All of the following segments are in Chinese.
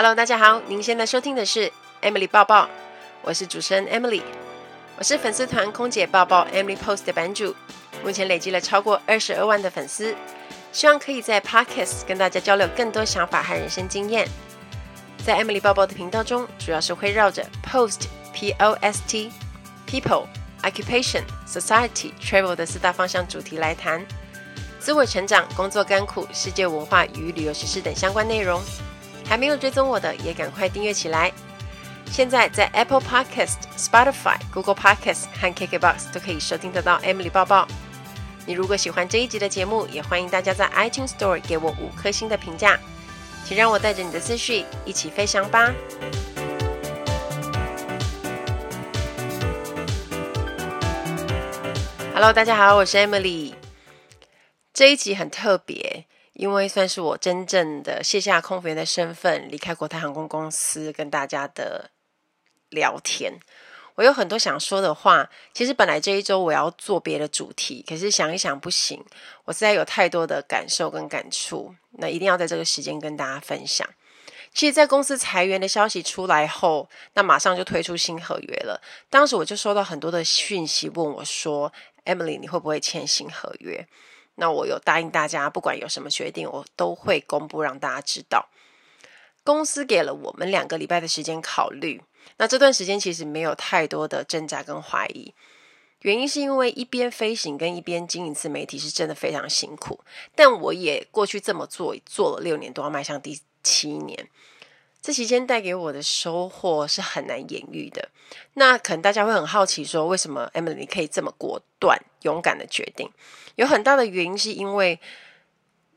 Hello，大家好，您现在收听的是 Emily 抱抱，我是主持人 Emily，我是粉丝团空姐抱抱 Emily Post 的版主，目前累积了超过二十二万的粉丝，希望可以在 Podcast 跟大家交流更多想法和人生经验。在 Emily 抱抱的频道中，主要是会绕着 Post P O S T People Occupation Society Travel 的四大方向主题来谈自我成长、工作甘苦、世界文化与旅游实施等相关内容。还没有追踪我的，也赶快订阅起来。现在在 Apple Podcast、Spotify、Google Podcast 和 KKBox 都可以收听得到 Emily 报报。你如果喜欢这一集的节目，也欢迎大家在 iTunes Store 给我五颗星的评价。请让我带着你的思绪一起飞翔吧。Hello，大家好，我是 Emily。这一集很特别。因为算是我真正的卸下空服员的身份，离开国泰航空公司，跟大家的聊天，我有很多想说的话。其实本来这一周我要做别的主题，可是想一想不行，我实在有太多的感受跟感触，那一定要在这个时间跟大家分享。其实，在公司裁员的消息出来后，那马上就推出新合约了。当时我就收到很多的讯息，问我说：“Emily，你会不会签新合约？”那我有答应大家，不管有什么决定，我都会公布让大家知道。公司给了我们两个礼拜的时间考虑。那这段时间其实没有太多的挣扎跟怀疑，原因是因为一边飞行跟一边经营自媒体是真的非常辛苦。但我也过去这么做，做了六年多，要迈向第七年。这期间带给我的收获是很难言喻的。那可能大家会很好奇，说为什么 Emily 可以这么果断、勇敢的决定？有很大的原因是因为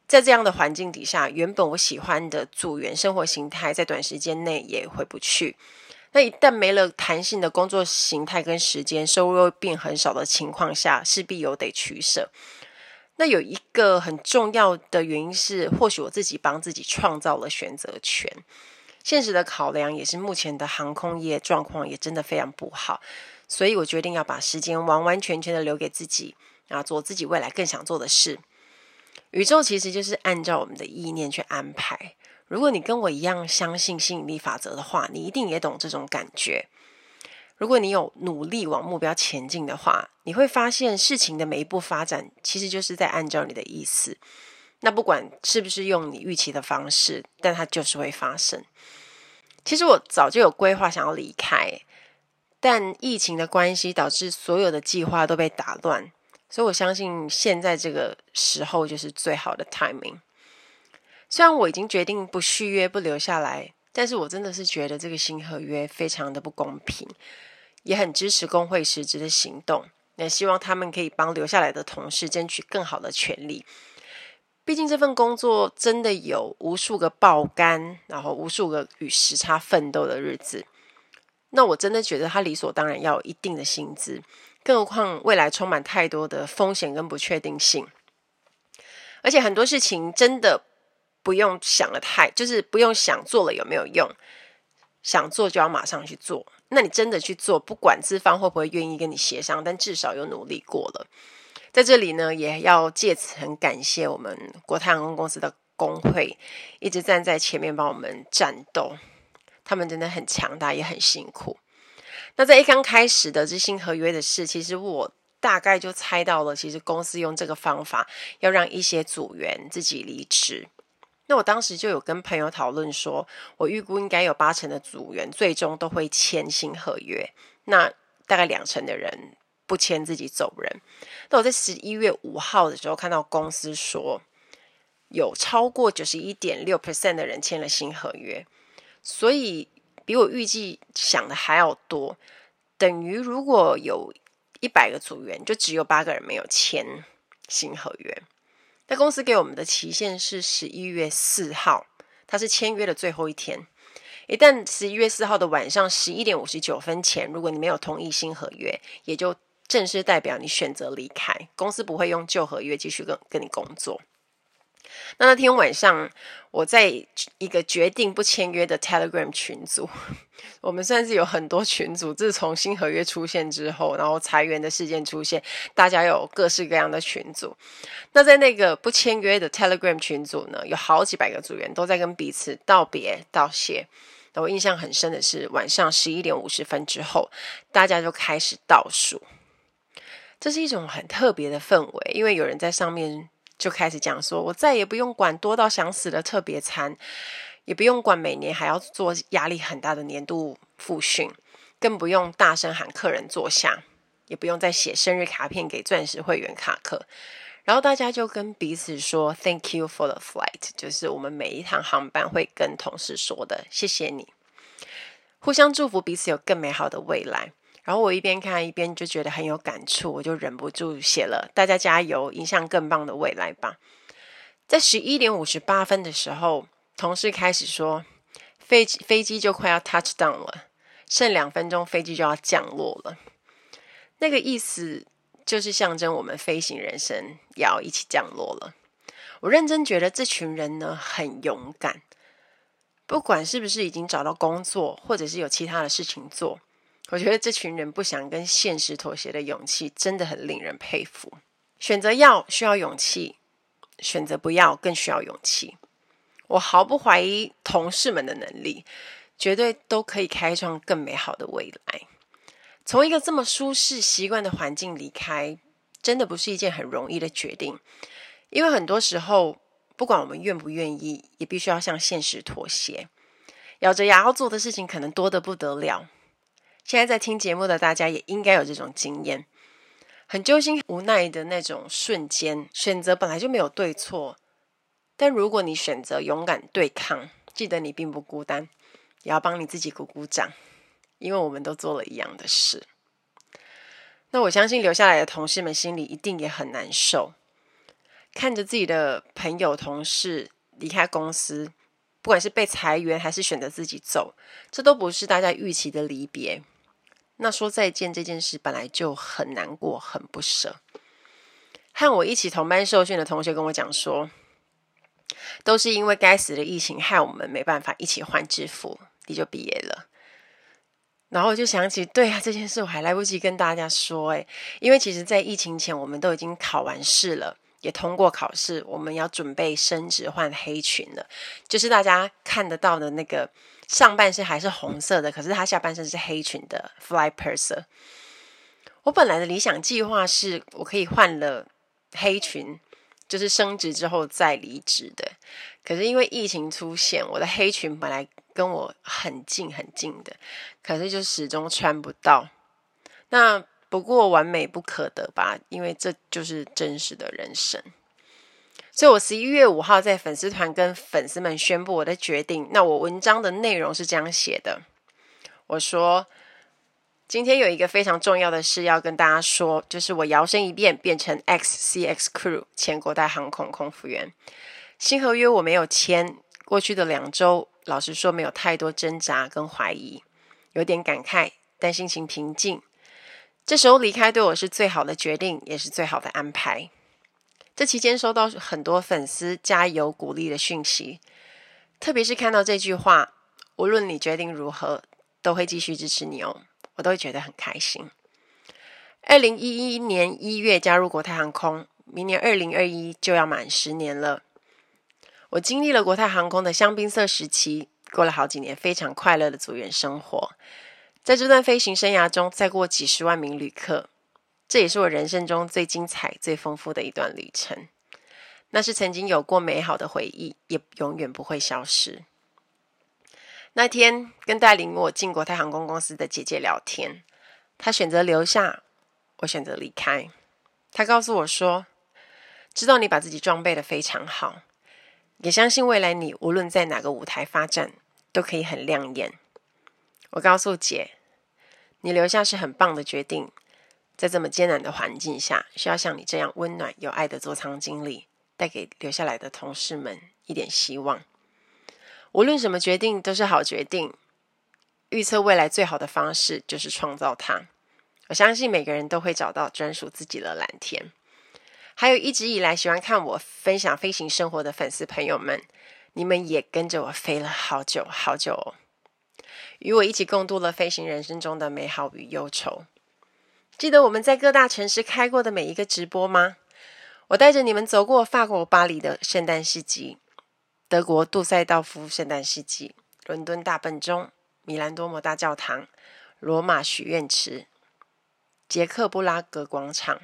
在这样的环境底下，原本我喜欢的组员生活形态，在短时间内也回不去。那一旦没了弹性的工作形态跟时间，收入又变很少的情况下，势必有得取舍。那有一个很重要的原因是，或许我自己帮自己创造了选择权。现实的考量也是，目前的航空业状况也真的非常不好，所以我决定要把时间完完全全的留给自己，然后做自己未来更想做的事。宇宙其实就是按照我们的意念去安排。如果你跟我一样相信吸引力法则的话，你一定也懂这种感觉。如果你有努力往目标前进的话，你会发现事情的每一步发展，其实就是在按照你的意思。那不管是不是用你预期的方式，但它就是会发生。其实我早就有规划想要离开，但疫情的关系导致所有的计划都被打乱，所以我相信现在这个时候就是最好的 timing。虽然我已经决定不续约、不留下来，但是我真的是觉得这个新合约非常的不公平，也很支持工会实质的行动，也希望他们可以帮留下来的同事争取更好的权利。毕竟这份工作真的有无数个爆肝，然后无数个与时差奋斗的日子。那我真的觉得他理所当然要有一定的薪资，更何况未来充满太多的风险跟不确定性。而且很多事情真的不用想了太，就是不用想做了有没有用，想做就要马上去做。那你真的去做，不管资方会不会愿意跟你协商，但至少有努力过了。在这里呢，也要借此很感谢我们国泰航空公司的工会，一直站在前面帮我们战斗。他们真的很强大，也很辛苦。那在一刚开始的知新合约的事，其实我大概就猜到了，其实公司用这个方法要让一些组员自己离职。那我当时就有跟朋友讨论说，我预估应该有八成的组员最终都会签新合约，那大概两成的人。不签自己走人。那我在十一月五号的时候看到公司说，有超过九十一点六 percent 的人签了新合约，所以比我预计想的还要多。等于如果有一百个组员，就只有八个人没有签新合约。那公司给我们的期限是十一月四号，它是签约的最后一天。一旦十一月四号的晚上十一点五十九分前，如果你没有同意新合约，也就正式代表你选择离开公司，不会用旧合约继续跟跟你工作。那那天晚上，我在一个决定不签约的 Telegram 群组，我们算是有很多群组。自从新合约出现之后，然后裁员的事件出现，大家有各式各样的群组。那在那个不签约的 Telegram 群组呢，有好几百个组员都在跟彼此道别道谢。我印象很深的是，晚上十一点五十分之后，大家就开始倒数。这是一种很特别的氛围，因为有人在上面。就开始讲说，我再也不用管多到想死的特别餐，也不用管每年还要做压力很大的年度复训，更不用大声喊客人坐下，也不用再写生日卡片给钻石会员卡客。然后大家就跟彼此说 “Thank you for the flight”，就是我们每一趟航班会跟同事说的“谢谢你”，互相祝福彼此有更美好的未来。然后我一边看一边就觉得很有感触，我就忍不住写了“大家加油，迎向更棒的未来吧”。在十一点五十八分的时候，同事开始说：“飞机飞机就快要 touch down 了，剩两分钟飞机就要降落了。”那个意思就是象征我们飞行人生也要一起降落了。我认真觉得这群人呢很勇敢，不管是不是已经找到工作，或者是有其他的事情做。我觉得这群人不想跟现实妥协的勇气真的很令人佩服。选择要需要勇气，选择不要更需要勇气。我毫不怀疑同事们的能力，绝对都可以开创更美好的未来。从一个这么舒适习惯的环境离开，真的不是一件很容易的决定。因为很多时候，不管我们愿不愿意，也必须要向现实妥协。咬着牙要做的事情，可能多得不得了。现在在听节目的大家也应该有这种经验，很揪心、无奈的那种瞬间。选择本来就没有对错，但如果你选择勇敢对抗，记得你并不孤单，也要帮你自己鼓鼓掌，因为我们都做了一样的事。那我相信留下来的同事们心里一定也很难受，看着自己的朋友、同事离开公司，不管是被裁员还是选择自己走，这都不是大家预期的离别。那说再见这件事本来就很难过，很不舍。和我一起同班受训的同学跟我讲说，都是因为该死的疫情害我们没办法一起换制服，你就毕业了。然后我就想起，对啊，这件事我还来不及跟大家说诶，因为其实，在疫情前我们都已经考完试了，也通过考试，我们要准备升职换黑裙了，就是大家看得到的那个。上半身还是红色的，可是他下半身是黑裙的 Fly Purser。我本来的理想计划是我可以换了黑裙，就是升职之后再离职的。可是因为疫情出现，我的黑裙本来跟我很近很近的，可是就始终穿不到。那不过完美不可得吧，因为这就是真实的人生。所以我十一月五号在粉丝团跟粉丝们宣布我的决定。那我文章的内容是这样写的：我说，今天有一个非常重要的事要跟大家说，就是我摇身一变变成 XCX Crew 前国泰航空空服员。新合约我没有签，过去的两周，老实说没有太多挣扎跟怀疑，有点感慨，但心情平静。这时候离开对我是最好的决定，也是最好的安排。这期间收到很多粉丝加油鼓励的讯息，特别是看到这句话“无论你决定如何，都会继续支持你哦”，我都会觉得很开心。二零一一年一月加入国泰航空，明年二零二一就要满十年了。我经历了国泰航空的香槟色时期，过了好几年非常快乐的组员生活，在这段飞行生涯中，载过几十万名旅客。这也是我人生中最精彩、最丰富的一段旅程。那是曾经有过美好的回忆，也永远不会消失。那天跟带领我进国泰航空公司的姐姐聊天，她选择留下，我选择离开。她告诉我说：“知道你把自己装备得非常好，也相信未来你无论在哪个舞台发展，都可以很亮眼。”我告诉姐：“你留下是很棒的决定。”在这么艰难的环境下，需要像你这样温暖有爱的座舱经理，带给留下来的同事们一点希望。无论什么决定都是好决定。预测未来最好的方式就是创造它。我相信每个人都会找到专属自己的蓝天。还有一直以来喜欢看我分享飞行生活的粉丝朋友们，你们也跟着我飞了好久好久哦，与我一起共度了飞行人生中的美好与忧愁。记得我们在各大城市开过的每一个直播吗？我带着你们走过法国巴黎的圣诞市集，德国杜塞道夫圣诞市集，伦敦大笨钟，米兰多摩大教堂，罗马许愿池，捷克布拉格广场，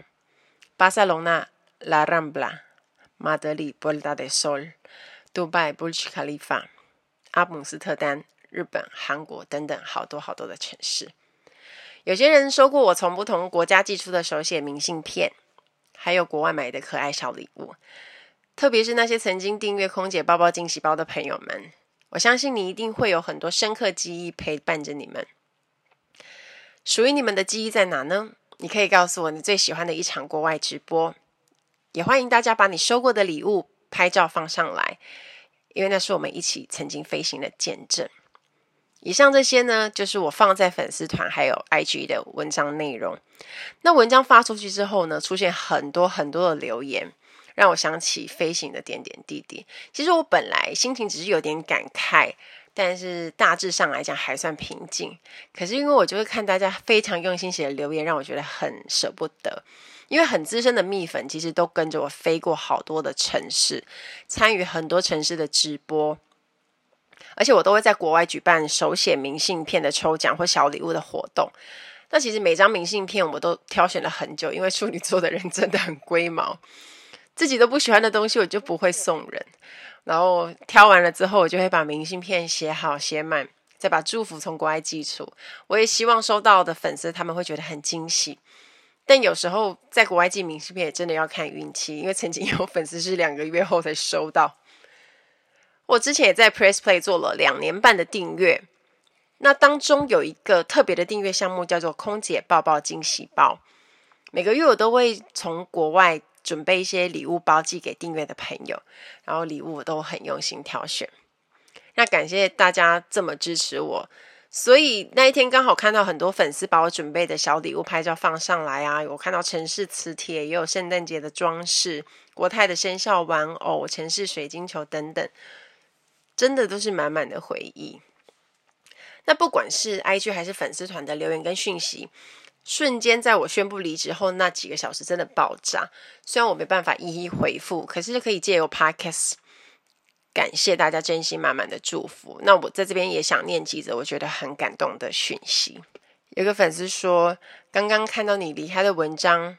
巴塞隆纳拉让布拉，马德里波尔达德索尔，杜拜布什卡利法，阿姆斯特丹，日本、韩国等等好多好多的城市。有些人收过我从不同国家寄出的手写明信片。还有国外买的可爱小礼物，特别是那些曾经订阅空姐包包惊喜包的朋友们，我相信你一定会有很多深刻记忆陪伴着你们。属于你们的记忆在哪呢？你可以告诉我你最喜欢的一场国外直播，也欢迎大家把你收过的礼物拍照放上来，因为那是我们一起曾经飞行的见证。以上这些呢，就是我放在粉丝团还有 IG 的文章内容。那文章发出去之后呢，出现很多很多的留言，让我想起飞行的点点滴滴。其实我本来心情只是有点感慨，但是大致上来讲还算平静。可是因为我就会看大家非常用心写的留言，让我觉得很舍不得。因为很资深的蜜粉，其实都跟着我飞过好多的城市，参与很多城市的直播。而且我都会在国外举办手写明信片的抽奖或小礼物的活动。那其实每张明信片我都挑选了很久，因为处女座的人真的很龟毛，自己都不喜欢的东西我就不会送人。然后挑完了之后，我就会把明信片写好写满，再把祝福从国外寄出。我也希望收到的粉丝他们会觉得很惊喜。但有时候在国外寄明信片也真的要看运气，因为曾经有粉丝是两个月后才收到。我之前也在 Press Play 做了两年半的订阅，那当中有一个特别的订阅项目叫做“空姐抱抱惊喜包”。每个月我都会从国外准备一些礼物包寄给订阅的朋友，然后礼物我都很用心挑选。那感谢大家这么支持我，所以那一天刚好看到很多粉丝把我准备的小礼物拍照放上来啊，我看到城市磁铁，也有圣诞节的装饰、国泰的生肖玩偶、城市水晶球等等。真的都是满满的回忆。那不管是 IG 还是粉丝团的留言跟讯息，瞬间在我宣布离职后那几个小时真的爆炸。虽然我没办法一一回复，可是可以借由 Podcast 感谢大家真心满满的祝福。那我在这边也想念几则我觉得很感动的讯息。有个粉丝说，刚刚看到你离开的文章，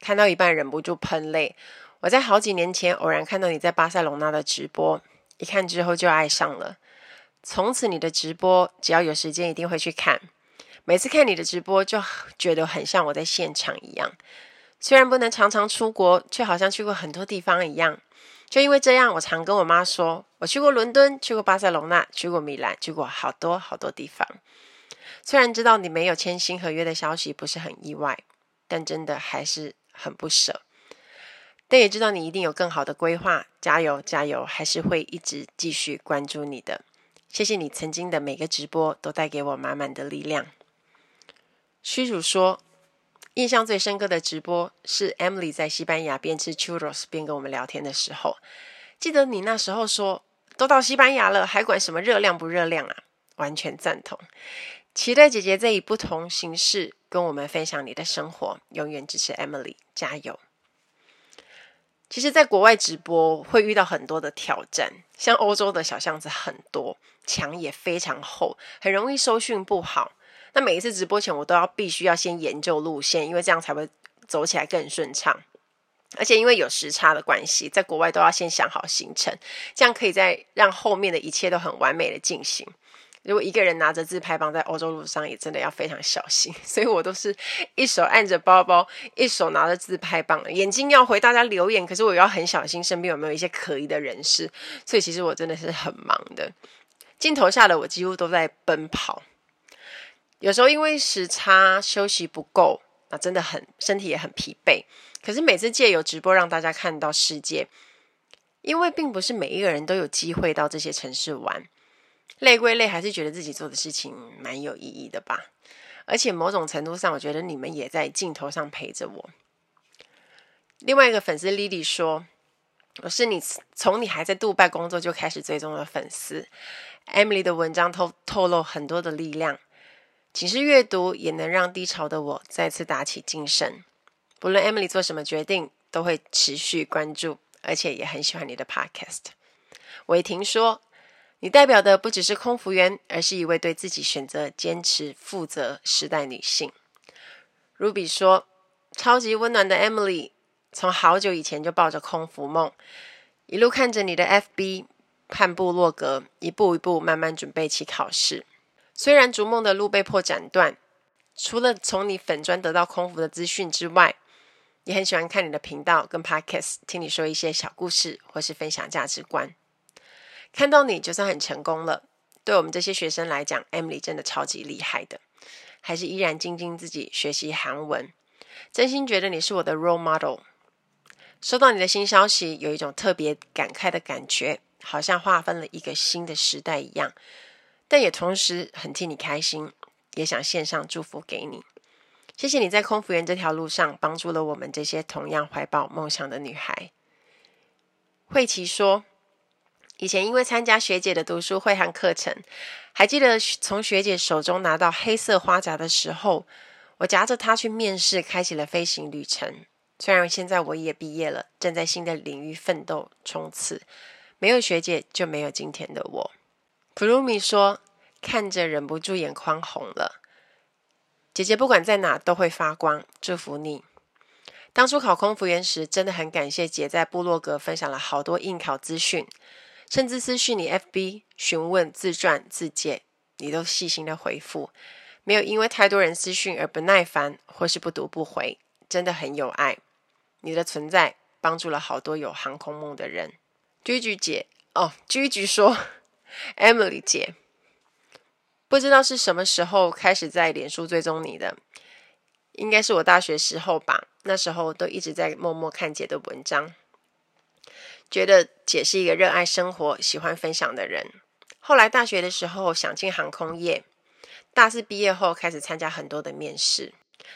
看到一半忍不住喷泪。我在好几年前偶然看到你在巴塞隆纳的直播。一看之后就爱上了，从此你的直播只要有时间一定会去看。每次看你的直播就觉得很像我在现场一样，虽然不能常常出国，却好像去过很多地方一样。就因为这样，我常跟我妈说，我去过伦敦，去过巴塞隆纳，去过米兰，去过好多好多地方。虽然知道你没有签新合约的消息不是很意外，但真的还是很不舍。但也知道你一定有更好的规划，加油加油！还是会一直继续关注你的。谢谢你曾经的每个直播，都带给我满满的力量。虚主说，印象最深刻的直播是 Emily 在西班牙边吃 churros 边跟我们聊天的时候。记得你那时候说，都到西班牙了，还管什么热量不热量啊？完全赞同。期待姐姐再以不同形式跟我们分享你的生活。永远支持 Emily，加油！其实，在国外直播会遇到很多的挑战，像欧洲的小巷子很多，墙也非常厚，很容易收讯不好。那每一次直播前，我都要必须要先研究路线，因为这样才会走起来更顺畅。而且因为有时差的关系，在国外都要先想好行程，这样可以在让后面的一切都很完美的进行。如果一个人拿着自拍棒在欧洲路上，也真的要非常小心。所以我都是一手按着包包，一手拿着自拍棒，眼睛要回大家留言，可是我要很小心身边有没有一些可疑的人士。所以其实我真的是很忙的，镜头下的我几乎都在奔跑。有时候因为时差休息不够，那真的很身体也很疲惫。可是每次借由直播让大家看到世界，因为并不是每一个人都有机会到这些城市玩。累归累，还是觉得自己做的事情蛮有意义的吧。而且某种程度上，我觉得你们也在镜头上陪着我。另外一个粉丝 Lily 说：“我是你从你还在杜拜工作就开始追踪的粉丝，Emily 的文章透透露很多的力量，仅是阅读也能让低潮的我再次打起精神。不论 Emily 做什么决定，都会持续关注，而且也很喜欢你的 Podcast。”伟霆说。你代表的不只是空服员，而是一位对自己选择坚持、负责时代女性。Ruby 说：“超级温暖的 Emily，从好久以前就抱着空服梦，一路看着你的 FB 和部落格，一步一步慢慢准备起考试。虽然逐梦的路被迫斩断，除了从你粉专得到空服的资讯之外，也很喜欢看你的频道跟 Podcast，听你说一些小故事，或是分享价值观。”看到你就算很成功了。对我们这些学生来讲，Emily 真的超级厉害的，还是依然精进自己学习韩文。真心觉得你是我的 role model。收到你的新消息，有一种特别感慨的感觉，好像划分了一个新的时代一样。但也同时很替你开心，也想献上祝福给你。谢谢你在空服员这条路上帮助了我们这些同样怀抱梦想的女孩。慧琪说。以前因为参加学姐的读书会和课程，还记得从学姐手中拿到黑色花夹的时候，我夹着它去面试，开启了飞行旅程。虽然现在我也毕业了，正在新的领域奋斗冲刺，没有学姐就没有今天的我。普鲁米说：“看着忍不住眼眶红了。”姐姐不管在哪都会发光，祝福你。当初考空服员时，真的很感谢姐在部落格分享了好多应考资讯。甚至私讯你 FB 询问自传自荐，你都细心的回复，没有因为太多人私讯而不耐烦或是不读不回，真的很有爱。你的存在帮助了好多有航空梦的人。居居姐哦，居居说，Emily 姐，不知道是什么时候开始在脸书追踪你的，应该是我大学时候吧，那时候都一直在默默看姐的文章。觉得姐是一个热爱生活、喜欢分享的人。后来大学的时候想进航空业，大四毕业后开始参加很多的面试。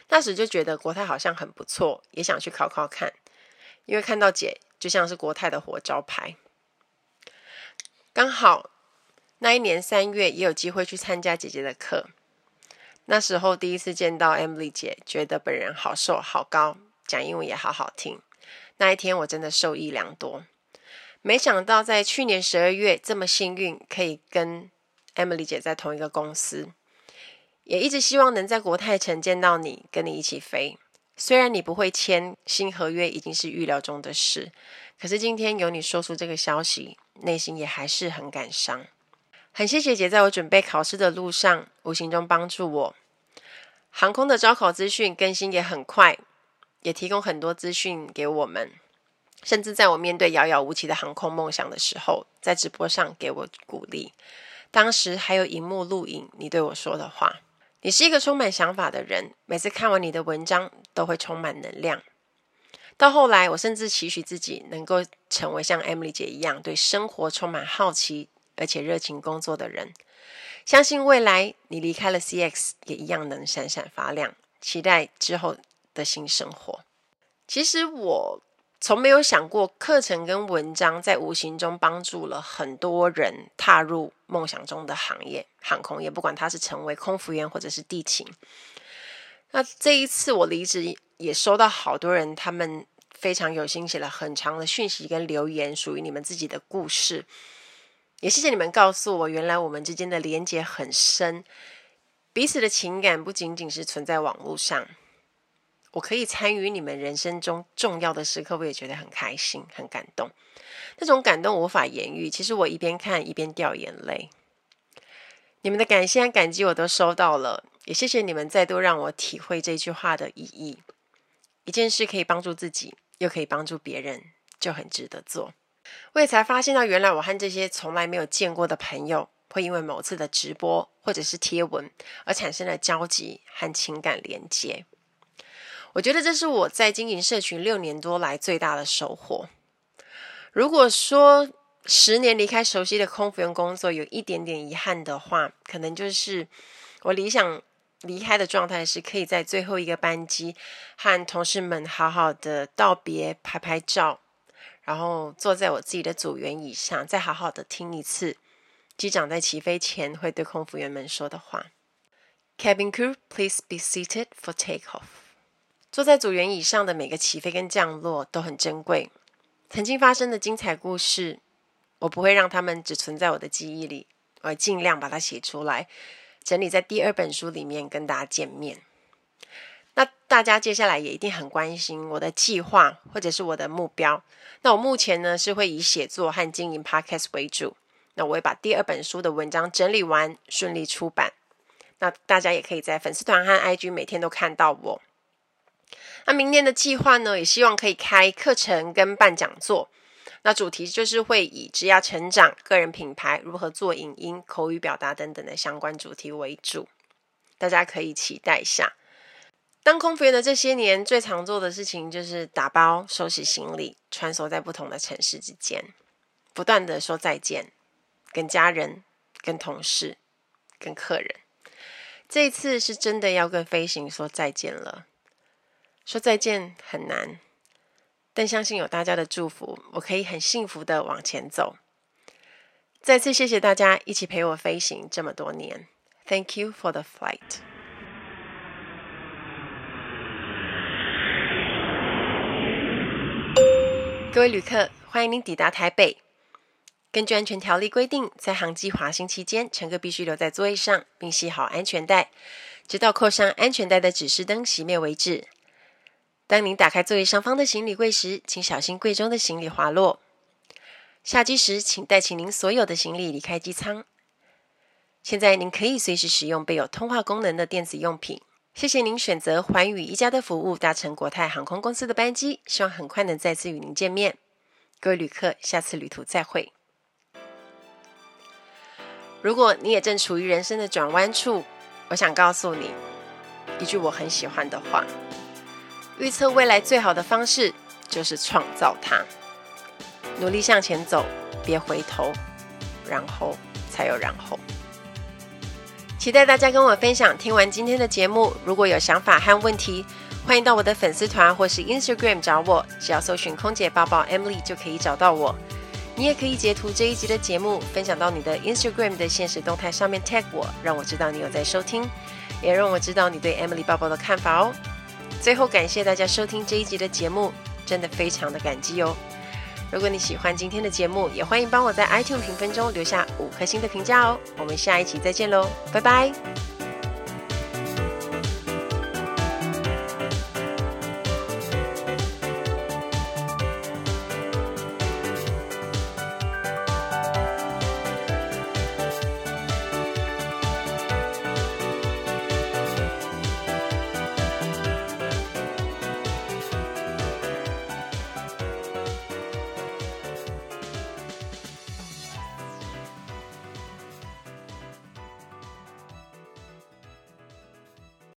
那时就觉得国泰好像很不错，也想去考考看。因为看到姐就像是国泰的活招牌。刚好那一年三月也有机会去参加姐姐的课。那时候第一次见到 Emily 姐，觉得本人好瘦好高，讲英文也好好听。那一天我真的受益良多。没想到在去年十二月这么幸运，可以跟 Emily 姐在同一个公司，也一直希望能在国泰城见到你，跟你一起飞。虽然你不会签新合约，已经是预料中的事，可是今天有你说出这个消息，内心也还是很感伤。很谢谢姐在我准备考试的路上，无形中帮助我。航空的招考资讯更新也很快，也提供很多资讯给我们。甚至在我面对遥遥无期的航空梦想的时候，在直播上给我鼓励。当时还有荧幕录影你对我说的话。你是一个充满想法的人，每次看完你的文章都会充满能量。到后来，我甚至期许自己能够成为像 Emily 姐一样对生活充满好奇而且热情工作的人。相信未来你离开了 CX 也一样能闪闪发亮。期待之后的新生活。其实我。从没有想过，课程跟文章在无形中帮助了很多人踏入梦想中的行业——航空业。不管他是成为空服员，或者是地勤。那这一次我离职，也收到好多人，他们非常有心，写了很长的讯息跟留言，属于你们自己的故事。也谢谢你们告诉我，原来我们之间的连结很深，彼此的情感不仅仅是存在网络上。我可以参与你们人生中重要的时刻，我也觉得很开心、很感动。那种感动无法言喻。其实我一边看一边掉眼泪。你们的感谢和感激我都收到了，也谢谢你们再度让我体会这句话的意义。一件事可以帮助自己，又可以帮助别人，就很值得做。我也才发现到，原来我和这些从来没有见过的朋友，会因为某次的直播或者是贴文而产生了交集和情感连接。我觉得这是我在经营社群六年多来最大的收获。如果说十年离开熟悉的空服员工作有一点点遗憾的话，可能就是我理想离开的状态是可以在最后一个班机和同事们好好的道别、拍拍照，然后坐在我自己的组员椅上，再好好的听一次机长在起飞前会对空服员们说的话。Cabin crew, please be seated for takeoff。坐在组员椅上的每个起飞跟降落都很珍贵，曾经发生的精彩故事，我不会让他们只存在我的记忆里，我尽量把它写出来。整理在第二本书里面跟大家见面。那大家接下来也一定很关心我的计划或者是我的目标。那我目前呢是会以写作和经营 Podcast 为主。那我会把第二本书的文章整理完，顺利出版。那大家也可以在粉丝团和 IG 每天都看到我。那明年的计划呢，也希望可以开课程跟办讲座。那主题就是会以职业成长、个人品牌、如何做影音、口语表达等等的相关主题为主，大家可以期待一下。当空服员的这些年，最常做的事情就是打包、收拾行李，穿梭在不同的城市之间，不断的说再见，跟家人、跟同事、跟客人。这一次是真的要跟飞行说再见了，说再见很难。但相信有大家的祝福，我可以很幸福的往前走。再次谢谢大家一起陪我飞行这么多年，Thank you for the flight。各位旅客，欢迎您抵达台北。根据安全条例规定，在航机滑行期间，乘客必须留在座位上，并系好安全带，直到扣上安全带的指示灯熄灭为止。当您打开座位上方的行李柜时，请小心柜中的行李滑落。下机时，请带起您所有的行李离开机舱。现在您可以随时使用备有通话功能的电子用品。谢谢您选择寰宇一家的服务，搭乘国泰航空公司的班机，希望很快能再次与您见面。各位旅客，下次旅途再会。如果你也正处于人生的转弯处，我想告诉你一句我很喜欢的话。预测未来最好的方式就是创造它，努力向前走，别回头，然后才有然后。期待大家跟我分享。听完今天的节目，如果有想法和问题，欢迎到我的粉丝团或是 Instagram 找我，只要搜寻“空姐抱抱 Emily” 就可以找到我。你也可以截图这一集的节目，分享到你的 Instagram 的现实动态上面 tag 我，让我知道你有在收听，也让我知道你对 Emily 抱抱的看法哦。最后，感谢大家收听这一集的节目，真的非常的感激哦。如果你喜欢今天的节目，也欢迎帮我在 iTunes 评分中留下五颗星的评价哦。我们下一期再见喽，拜拜。